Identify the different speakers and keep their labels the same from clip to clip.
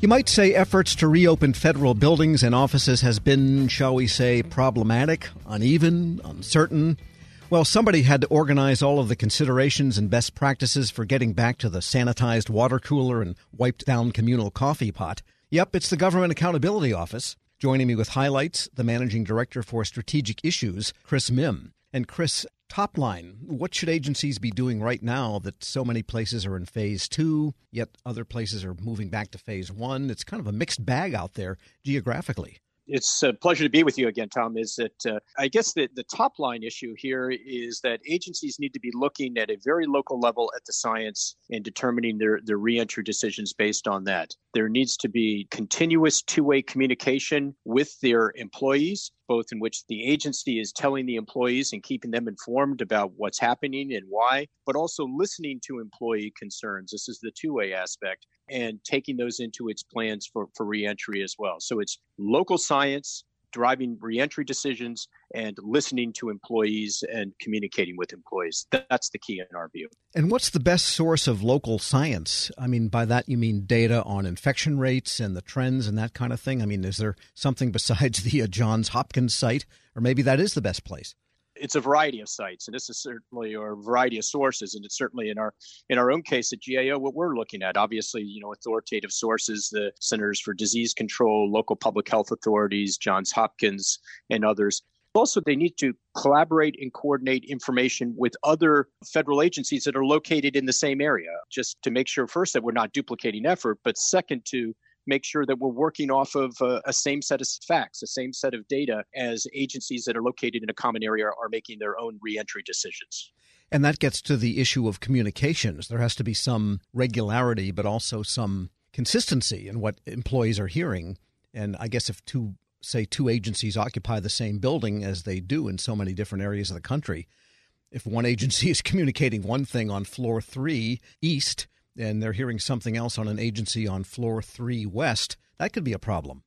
Speaker 1: You might say efforts to reopen federal buildings and offices has been, shall we say, problematic, uneven, uncertain. Well, somebody had to organize all of the considerations and best practices for getting back to the sanitized water cooler and wiped down communal coffee pot. Yep, it's the Government Accountability Office. Joining me with highlights, the Managing Director for Strategic Issues, Chris Mihm. And Chris, top line, what should agencies be doing right now that so many places are in phase two, yet other places are moving back to phase one? It's kind of a mixed bag out there geographically
Speaker 2: it's a pleasure to be with you again, Tom. Is that uh, I guess the, the top line issue here is that agencies need to be looking at a very local level at the science and determining their, their reentry decisions based on that. There needs to be continuous two way communication with their employees both in which the agency is telling the employees and keeping them informed about what's happening and why, but also listening to employee concerns. This is the two way aspect and taking those into its plans for, for reentry as well. So it's local science, driving reentry decisions and listening to employees and communicating with employees. That's the key in our view.
Speaker 1: And what's the best source of local science? I mean, by that you mean data on infection rates and the trends and that kind of thing? I mean, is there something besides the uh, Johns Hopkins site? Or maybe that is the best place?
Speaker 2: It's a variety of sites, and this is certainly or a variety of sources, and it's certainly in our in our own case at GAO what we're looking at. Obviously, you know, authoritative sources, the Centers for Disease Control, local public health authorities, Johns Hopkins, and others. Also, they need to collaborate and coordinate information with other federal agencies that are located in the same area, just to make sure, first, that we're not duplicating effort, but second, to make sure that we're working off of a, a, same set of facts, a same set of data as agencies that are located in a common area are making their own reentry decisions.
Speaker 1: And that gets to the issue of communications. There has to be some regularity, but also some consistency in what employees are hearing. And I guess if two, say, two agencies occupy the same building as they do in so many different areas of the country, if one agency is communicating one thing on floor three east and they're hearing something else on an agency on floor three west, that could be a problem.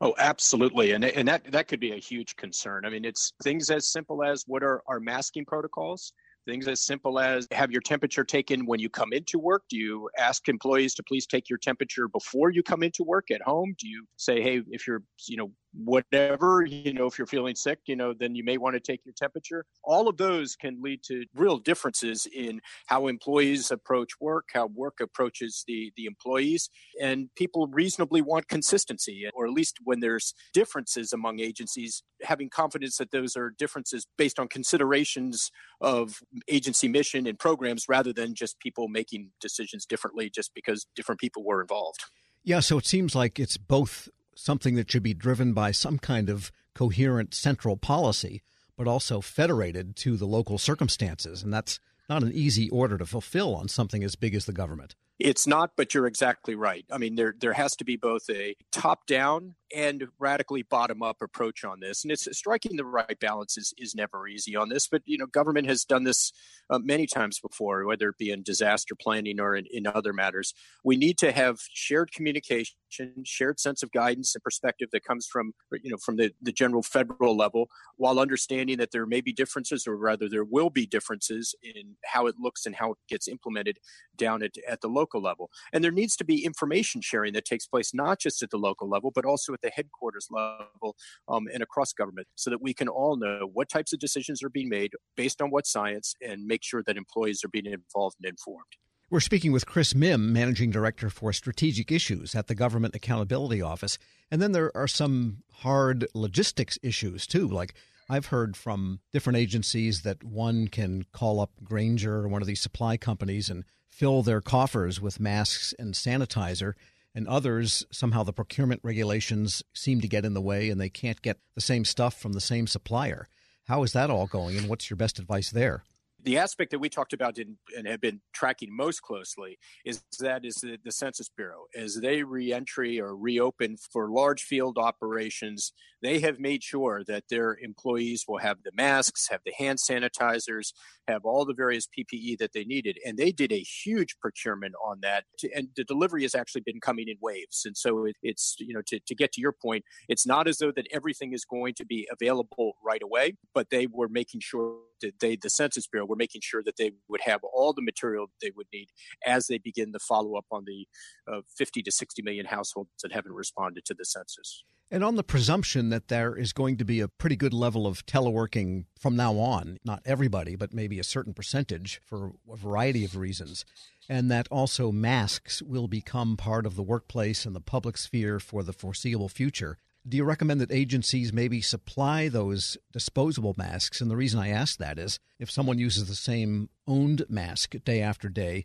Speaker 2: Oh, absolutely. And, and that, that could be a huge concern. I mean, it's things as simple as what are our masking protocols? Things as simple as have your temperature taken when you come into work. Do you ask employees to please take your temperature before you come into work at home? Do you say, hey, if you're, you know, whatever, you know, if you're feeling sick, you know, then you may want to take your temperature. All of those can lead to real differences in how employees approach work, how work approaches the, the employees. And people reasonably want consistency, or at least when there's differences among agencies, having confidence that those are differences based on considerations of agency mission and programs rather than just people making decisions differently just because different people were involved.
Speaker 1: Yeah, so it seems like it's both something that should be driven by some kind of coherent central policy, but also federated to the local circumstances. And that's not an easy order to fulfill on something as big as the government.
Speaker 2: It's not, but you're exactly right. I mean, there there has to be both a top down and radically bottom up approach on this, and it's striking the right balance is is never easy on this. But you know, government has done this uh, many times before, whether it be in disaster planning or in, in other matters. We need to have shared communication, shared sense of guidance and perspective that comes from you know from the the general federal level, while understanding that there may be differences, or rather there will be differences in how it looks and how it gets implemented down at, at the local local level. And there needs to be information sharing that takes place not just at the local level, but also at the headquarters level um, and across government so that we can all know what types of decisions are being made based on what science and make sure that employees are being involved and informed.
Speaker 1: We're speaking with Chris Mihm, Managing Director for Strategic Issues at the Government Accountability Office. And then there are some hard logistics issues, too, like I've heard from different agencies that one can call up Grainger or one of these supply companies and fill their coffers with masks and sanitizer, and others somehow the procurement regulations seem to get in the way and they can't get the same stuff from the same supplier. How is that all going, and what's your best advice there?
Speaker 2: the aspect that we talked about in, and have been tracking most closely is that is the, the Census Bureau as they reentry or reopen for large field operations they have made sure that their employees will have the masks, have the hand sanitizers, have all the various PPE that they needed. And they did a huge procurement on that. And the delivery has actually been coming in waves. And so it's, you know, to, to get to your point, it's not as though that everything is going to be available right away, but they were making sure that they, the Census Bureau, were making sure that they would have all the material they would need as they begin the follow up on the uh, 50 to 60 million households that haven't responded to the census.
Speaker 1: And on the presumption that there is going to be a pretty good level of teleworking from now on, not everybody, but maybe a certain percentage for a variety of reasons, and that also masks will become part of the workplace and the public sphere for the foreseeable future. Do you recommend that agencies maybe supply those disposable masks? And the reason I ask that is if someone uses the same owned mask day after day,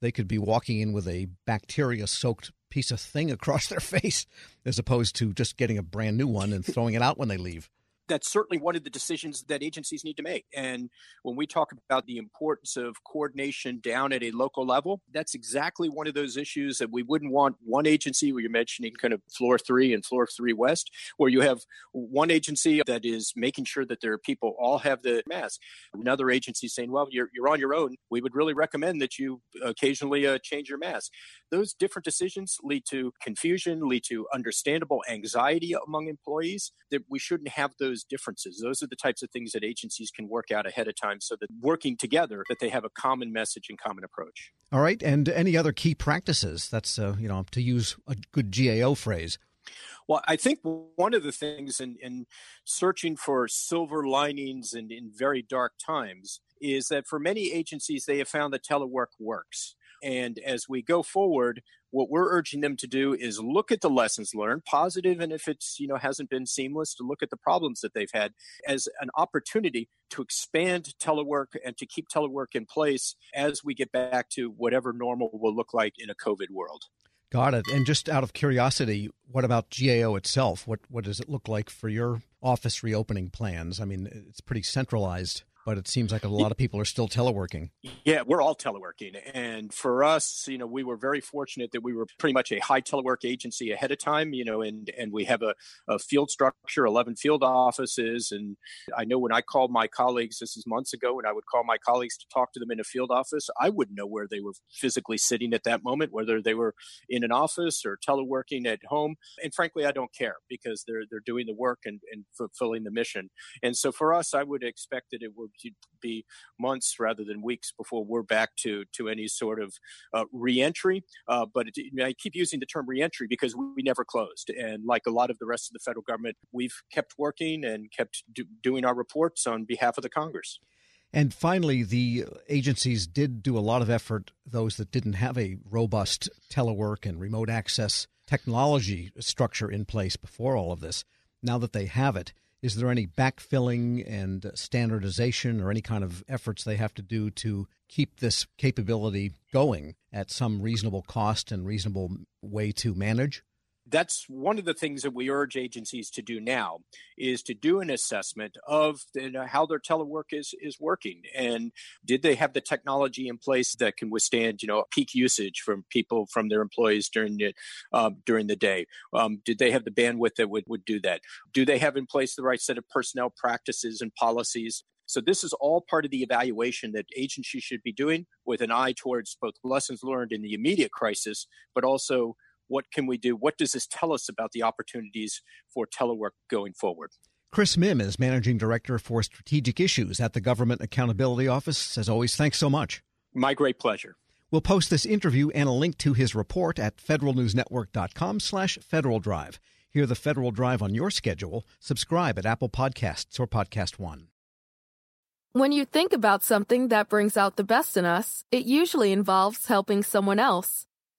Speaker 1: they could be walking in with a bacteria soaked piece of thing across their face as opposed to just getting a brand new one and throwing it out when they leave
Speaker 2: that's certainly one of the decisions that agencies need to make. And when we talk about the importance of coordination down at a local level, that's exactly one of those issues that we wouldn't want one agency where you're mentioning kind of floor three and floor three west, where you have one agency that is making sure that their people all have the mask. Another agency saying, well, you're, you're on your own. We would really recommend that you occasionally uh, change your mask. Those different decisions lead to confusion, lead to understandable anxiety among employees that we shouldn't have those those differences. Those are the types of things that agencies can work out ahead of time so that working together that they have a common message and common approach.
Speaker 1: All right, and any other key practices? That's uh, you know to use a good GAO phrase.
Speaker 2: Well, I think one of the things in, in searching for silver linings and in very dark times is that for many agencies, they have found that telework works. And as we go forward, what we're urging them to do is look at the lessons learned, positive, and if it's you know hasn't been seamless, to look at the problems that they've had as an opportunity to expand telework and to keep telework in place as we get back to whatever normal will look like in a COVID world.
Speaker 1: Got it. And just out of curiosity, what about GAO itself? What what does it look like for your office reopening plans? I mean, it's pretty centralized but it seems like a lot of people are still teleworking.
Speaker 2: Yeah, we're all teleworking. And for us, you know, we were very fortunate that we were pretty much a high telework agency ahead of time, you know, and, and we have a, a field structure, 11 field offices. And I know when I called my colleagues, this is months ago, when I would call my colleagues to talk to them in a field office, I wouldn't know where they were physically sitting at that moment, whether they were in an office or teleworking at home. And frankly, I don't care because they're, they're doing the work and, and fulfilling the mission. And so for us, I would expect that it would be months rather than weeks before we're back to to any sort of uh, reentry. Uh, but it, I keep using the term reentry because we, we, never closed, and like a lot of the rest of the federal government, we've kept working and kept do, doing our reports on behalf of the Congress.
Speaker 1: And finally, the agencies did do a lot of effort, those that didn't have a robust telework and remote access technology structure in place before all of this. Now that they have it, is there any backfilling and standardization or any kind of efforts they have to do to keep this capability going at some reasonable cost and reasonable way to manage?
Speaker 2: That's one of the things that we urge agencies to do now is to do an assessment of you know, how their telework is is working. And did they have the technology in place that can withstand you know peak usage from people from their employees during the uh, during the day? Um, did they have the bandwidth that would, would do that? Do they have in place the right set of personnel practices and policies? So this is all part of the evaluation that agencies should be doing with an eye towards both lessons learned in the immediate crisis, but also what can we do? What does this tell us about the opportunities for telework going forward?
Speaker 1: Chris Mihm is Managing Director for Strategic Issues at the Government Accountability Office. As always, thanks so much.
Speaker 2: My great pleasure.
Speaker 1: We'll post this interview and a link to his report at federalnewsnetwork.com slash Federal Drive. Hear the Federal Drive on your schedule. Subscribe at Apple Podcasts or Podcast One.
Speaker 3: When you think about something that brings out the best in us, it usually involves helping someone else.